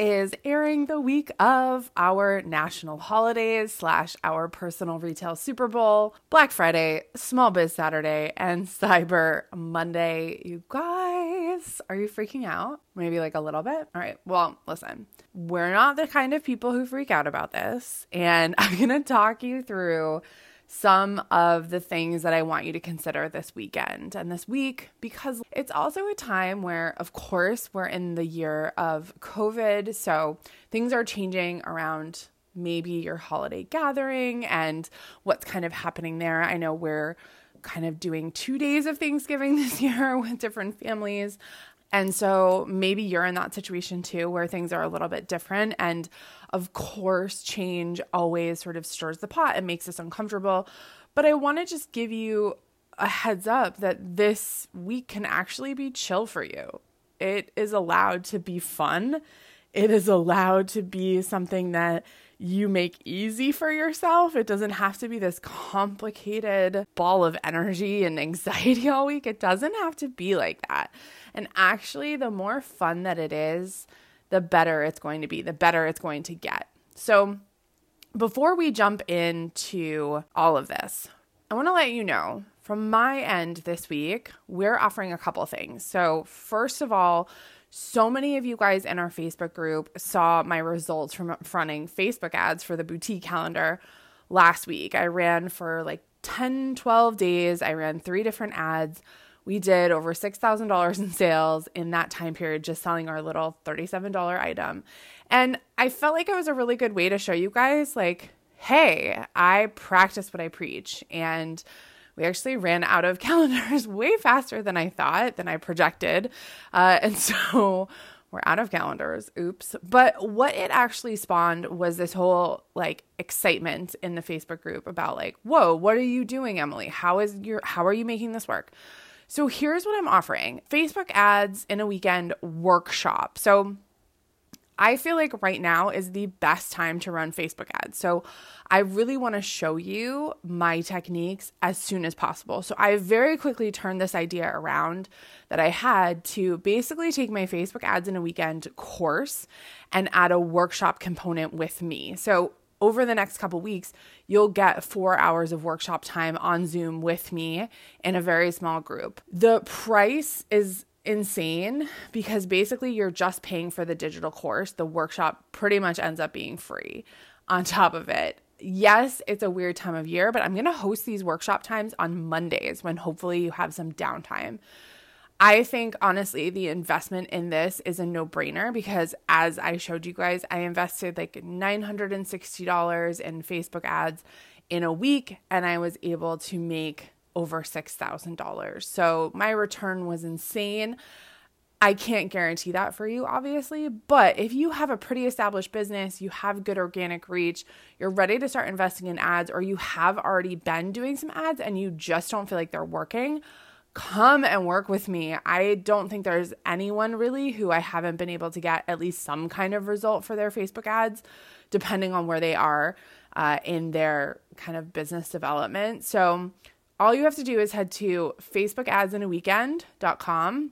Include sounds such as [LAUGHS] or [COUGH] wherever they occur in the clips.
is airing the week of our national holidays slash our personal retail Super Bowl, Black Friday, Small Biz Saturday, and [LAUGHS] Cyber Monday. You guys, are you freaking out? Maybe like a little bit? All right. Well, listen, we're not the kind of people who freak out about this. And [LAUGHS] I'm to talk you through some of the things that I want you to consider this weekend and this week because it's also a time where, of course, we're in the year of COVID. So things are changing around maybe your holiday gathering and what's kind of happening there. I know we're kind of doing two days of Thanksgiving [LAUGHS] this year with different families. And so maybe you're in that situation too where things are a little bit different. And of course, change always sort of stirs the pot and makes us uncomfortable. But I want to just give you a heads up that this week can actually be chill for you. It is allowed to be fun. It is allowed to be something that you make easy for yourself. It doesn't have to be this complicated ball of energy and [LAUGHS] anxiety all week. It doesn't have to be like that. And actually, the more fun that it is, the better it's going to be, the better it's going to get. So, before we jump into all of this, I want to let you know from my end this week, we're offering a couple things. So, first of all, so many of you guys in our Facebook group saw my results from running Facebook ads for the boutique calendar last week. I ran for like 10, 12 days. I ran three different ads we did over $6,000 in sales in that time period just selling our little $37 item. And I felt like it was a really good way to show you guys, like, hey, I practice what I preach. And we actually ran out of [LAUGHS] calendars way faster than I thought, than I projected. Uh, and so [LAUGHS] we're out of calendars. Oops. But what it actually spawned was this whole like excitement in the Facebook group about like, whoa, what are you doing, Emily? How is your how are you making this work? So here's what I'm offering Facebook ads in a weekend workshop. So I feel like right now is the best time to run Facebook ads. So I really want to show you my techniques as soon as possible. So I very quickly turned this idea around that I had to basically take my Facebook ads in a weekend course and add a workshop component with me. So over the next couple weeks, you'll get four hours of workshop time on Zoom with me in a very small group. The price is insane because basically you're just paying for the digital course. The workshop pretty much ends up being free on top of it. Yes, it's a weird time of year, but I'm going to host these workshop times on Mondays when hopefully you have some downtime. I think honestly, the investment in this is a no brainer because as I showed you guys, I invested like $960 in Facebook ads in a week and I was able to make over $6,000. So my return was insane. I can't guarantee that for you, obviously, but if you have a pretty established business, you have good organic reach, you're ready to start investing in ads, or you have already been doing some ads and you just don't feel like they're working, come and work with me. I don't think there's anyone really who I haven't been able to get at least some kind of result for their Facebook ads, depending on where they are uh, in their kind of business development. So all you have to do is head to facebookadsinAweekend.com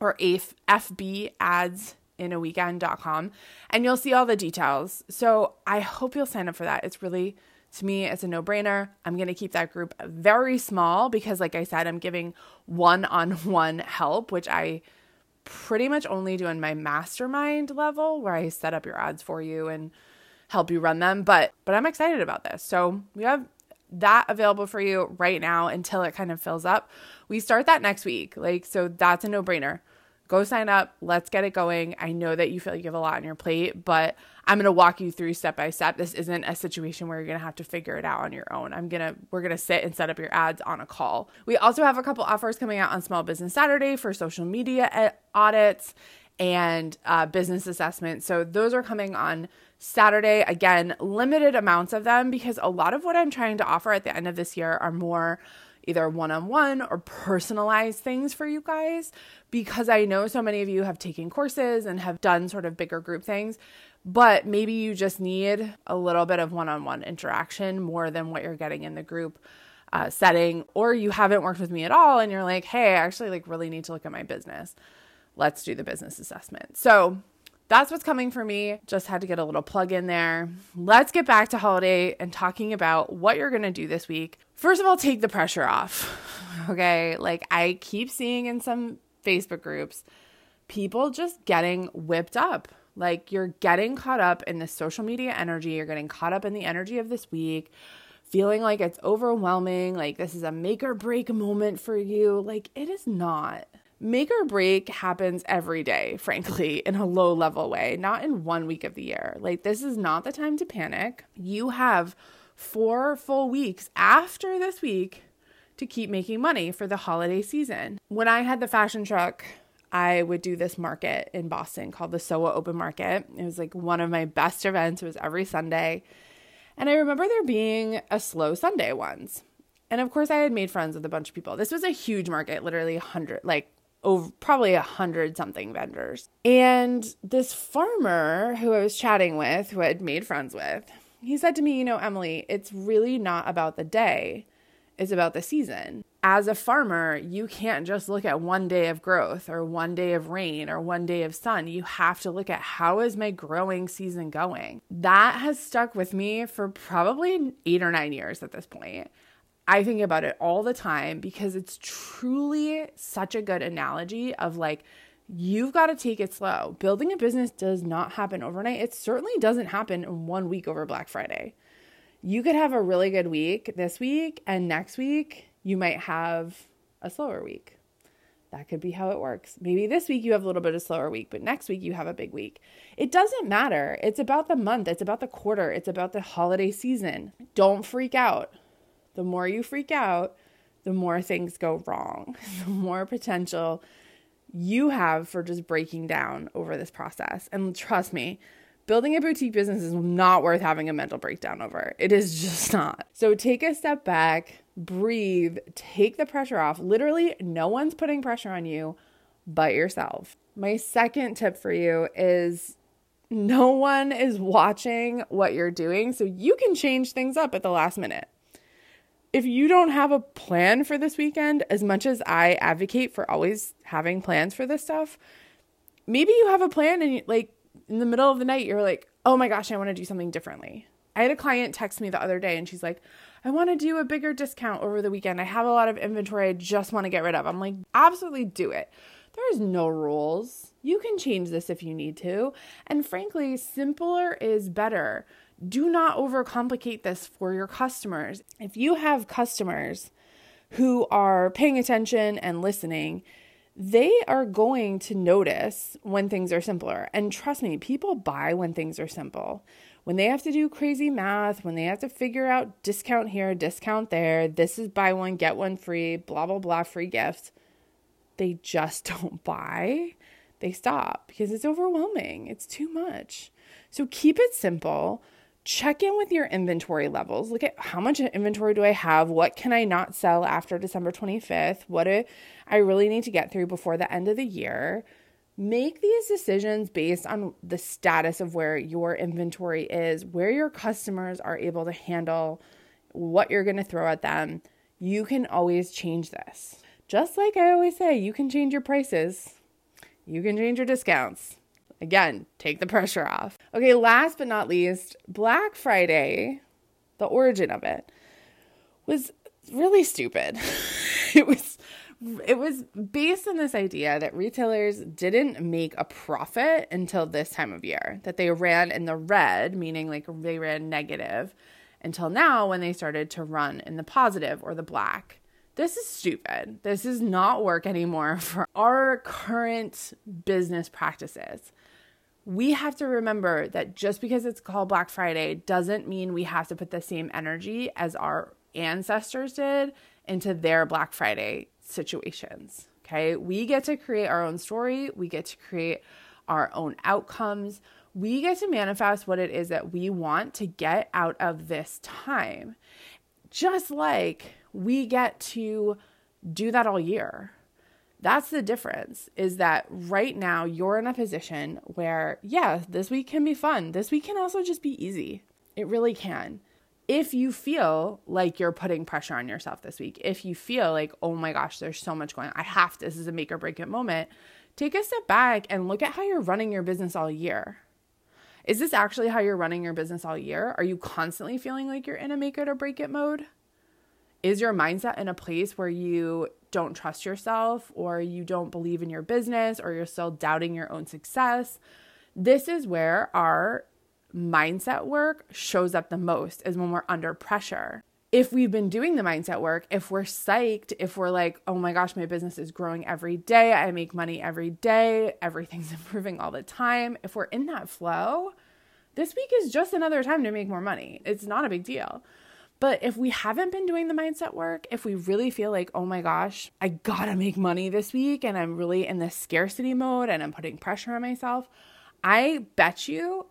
or fbads.in and you'll see all the details. So I hope you'll sign up for that. It's really to me, it's a no brainer. I'm going to keep that group very small because, like I said, I'm giving one on one help, which I pretty much only doing my mastermind level where I set up your ads for you and help you run them. But but I'm excited about this. So we have that available for you right now until it kind of fills up. We start that next week. Like so that's a no-brainer. Go sign up. Let's get it going. I know that you feel like you have a lot on your plate, but I'm going to walk you through step by step. This isn't a situation where you're going to have to figure it out on your own. I'm going to we're going to sit and set up your ads on a call. We also have a couple offers coming out on Small Business Saturday for social media audits and uh, business assessment. So those are coming on Saturday. Again, limited amounts of them because a lot of what I'm trying to offer at the end of this year are more either one on one or personalized things for you guys because I know so many of you have taken courses and have done sort of bigger group things. But maybe you just need a little bit of one on one interaction more than what you're getting in the group uh, setting, or you haven't worked with me at all and you're like, hey, I actually like really need to look at my business. Let's do the business assessment. So that's what's coming for me. Just had to get a little plug in there. Let's get back to holiday and talking about what you're going to do this week. First of all, take the pressure off. [LAUGHS] Okay. Like I keep seeing in some Facebook groups, people just getting whipped up. Like you're getting caught up in the social media energy, you're getting caught up in the energy of this week, feeling like it's overwhelming, like this is a make or break moment for you. Like it is not. Make or break happens every day, [LAUGHS] frankly, in a low level way, not in one week of the year. Like, this is not the time to panic. You have four full weeks after this week to keep making money for the holiday season. When I had the fashion truck, I would do this market in Boston called the SoWa Open Market. It was like one of my best events. It was every Sunday. And I remember there being a slow Sunday once. And of course, I had made friends with a bunch of people. This was a huge market, literally 100, like over probably a hundred something vendors. And this farmer who I was chatting with, who I had made friends with, he said to me, You know, Emily, it's really not about the day, it's about the season. As a farmer, you can't just look at one day of growth or one day of rain or one day of sun. You have to look at how is my growing season going. That has stuck with me for probably eight or nine years at this point. I think about it all the time because it's truly such a good analogy of like, you've got to take it slow. Building a business does not happen overnight. It certainly doesn't happen in one week over Black Friday. You could have a really good week this week, and next week you might have a slower week. That could be how it works. Maybe this week you have a little bit of slower week, but next week you have a big week. It doesn't matter. It's about the month, it's about the quarter, it's about the holiday season. Don't freak out the more you freak out, the more things go wrong, [LAUGHS] the more potential you have for just breaking down over this process. And trust me, building a boutique business is not worth having a mental breakdown over. It is just [LAUGHS] not. So take a step back, breathe, take the pressure off. Literally, no one's putting pressure on you but yourself. My second tip for you is no one is watching what you're doing, so you can change things up at the last minute if you don't have a plan for this weekend, as much as I advocate for always having plans for this stuff, maybe you have a plan and like in the middle of the night you're like, "Oh my gosh, I want to do something differently." I had a client text me the other day and she's like, "I want to do a bigger discount over the weekend. I have a lot of inventory I just want to get rid of." I'm like, "Absolutely do it." There's no rules. You can change this if you need to. And frankly, simpler is better do not overcomplicate this for your customers. If you have customers who are paying attention and listening, they are going to notice when things are simpler. And trust me, people buy when things are simple. When they have to do crazy math, when they have to figure out discount here, discount there, this is buy one, get one free, blah, blah, blah, free gift, they just [LAUGHS] don't buy. They stop because it's overwhelming. It's too much. So keep it simple check in with your inventory levels. Look at how much inventory do I have? What can I not sell after December 25th? What do I really need to get through before the end of the year? Make these decisions based on the status of where your inventory is, where your customers are able to handle what you're going to throw at them. You can always change this. Just like I always say, you can change your prices, you can change your discounts Again, take the pressure off. Okay, last but not least, Black Friday, the origin of it, was really stupid. [LAUGHS] it was it was based on this idea that retailers didn't make a profit until this time of year, that they ran in the red, meaning like they ran negative, until now when they started to run in the positive or the black. This is stupid. This does not work anymore [LAUGHS] for our current business practices. We have to remember that just because it's called Black Friday doesn't mean we have to put the same energy as our ancestors did into their Black Friday situations. Okay. We get to create our own story, we get to create our own outcomes. We get to manifest what it is that we want to get out of this time. Just like we get to do that all year. That's the difference is that right now you're in a position where, yeah, this week can be fun. This week can also just be easy. It really can if you feel like you're putting pressure on yourself this week, if you feel like, oh my gosh, there's so much going on, I have to, this is a make or break it moment, take a step back and look at how you're running your business all year. Is this actually how you're running your business all year? Are you constantly feeling like you're in a make it or break it mode? Is your mindset in a place where you don't trust yourself or you don't believe in your business or you're still doubting your own success? This is where our mindset work shows up the most is when we're under pressure. If we've been doing the mindset work, if we're psyched, if we're like, oh my gosh, my business is growing every day, I make money every day, everything's [LAUGHS] improving all the time, if we're in that flow, this week is just another time to make more money. It's not a big deal. But if we haven't been doing the mindset work, if we really feel like, oh my gosh, I gotta make money this week and I'm really in this scarcity mode and I'm putting pressure on myself, I bet you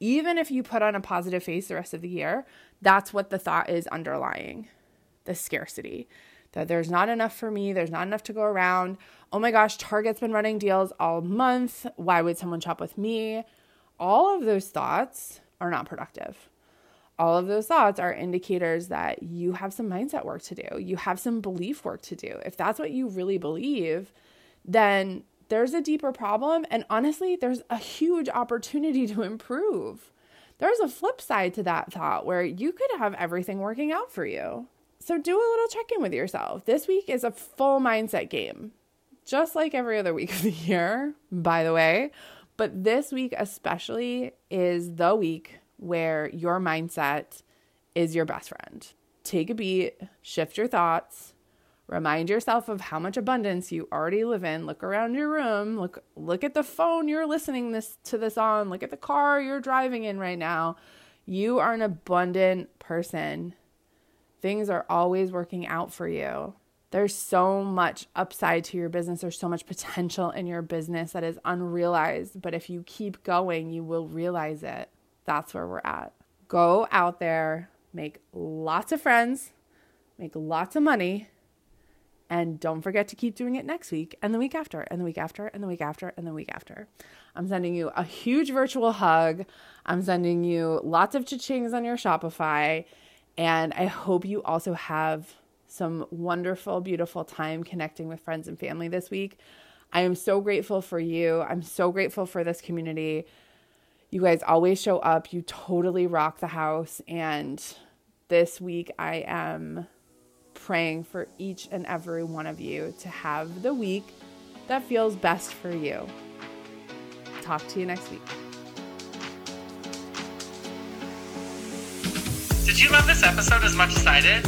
even if you put on a positive face the rest of the year, that's what the thought is underlying the scarcity. That there's not enough for me, there's not enough to go around. Oh my gosh, Target's been running deals all month. Why would someone shop with me? All of those thoughts are not productive. All of those thoughts are indicators that you have some mindset work to do. You have some belief work to do. If that's what you really believe, then there's a deeper problem. And honestly, there's a huge opportunity to improve. There's a flip side to that thought where you could have everything working out for you. So do a little check in with yourself. This week is a full mindset game, just like every other week [LAUGHS] of the year, by the way. But this week, especially, is the week where your mindset is your best friend. Take a beat, shift your thoughts, Remind yourself of how much abundance you already live in. Look around your room. Look look at the phone you're listening this to this on. Look at the car you're driving in right now. You are an abundant person. Things are always working out for you. There's so much upside to your business. There's so much potential in your business that is unrealized, but if you keep going, you will realize it. That's where we're at. Go out there, make lots of friends, make lots of money and don't forget to keep doing it next week and the week after and the week after and the week after and the week after. I'm sending you a huge virtual hug. I'm sending you lots of cha-chings on your Shopify. And I hope you also have some wonderful, beautiful time connecting with friends and family this week. I am so grateful for you. I'm so grateful for this community. You guys always show up. You totally rock the house. And this week I am praying for each and every one of you to have the week that feels best for you. Talk to you next week. Did you love this episode as much as I did?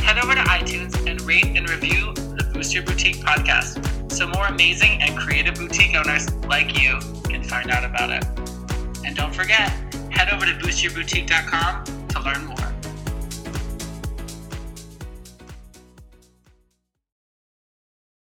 Head over to iTunes and rate and review the Boost Your Boutique podcast so more amazing and creative boutique owners like you can find out about it. Don't forget, head over to boostyourboutique.com to learn more.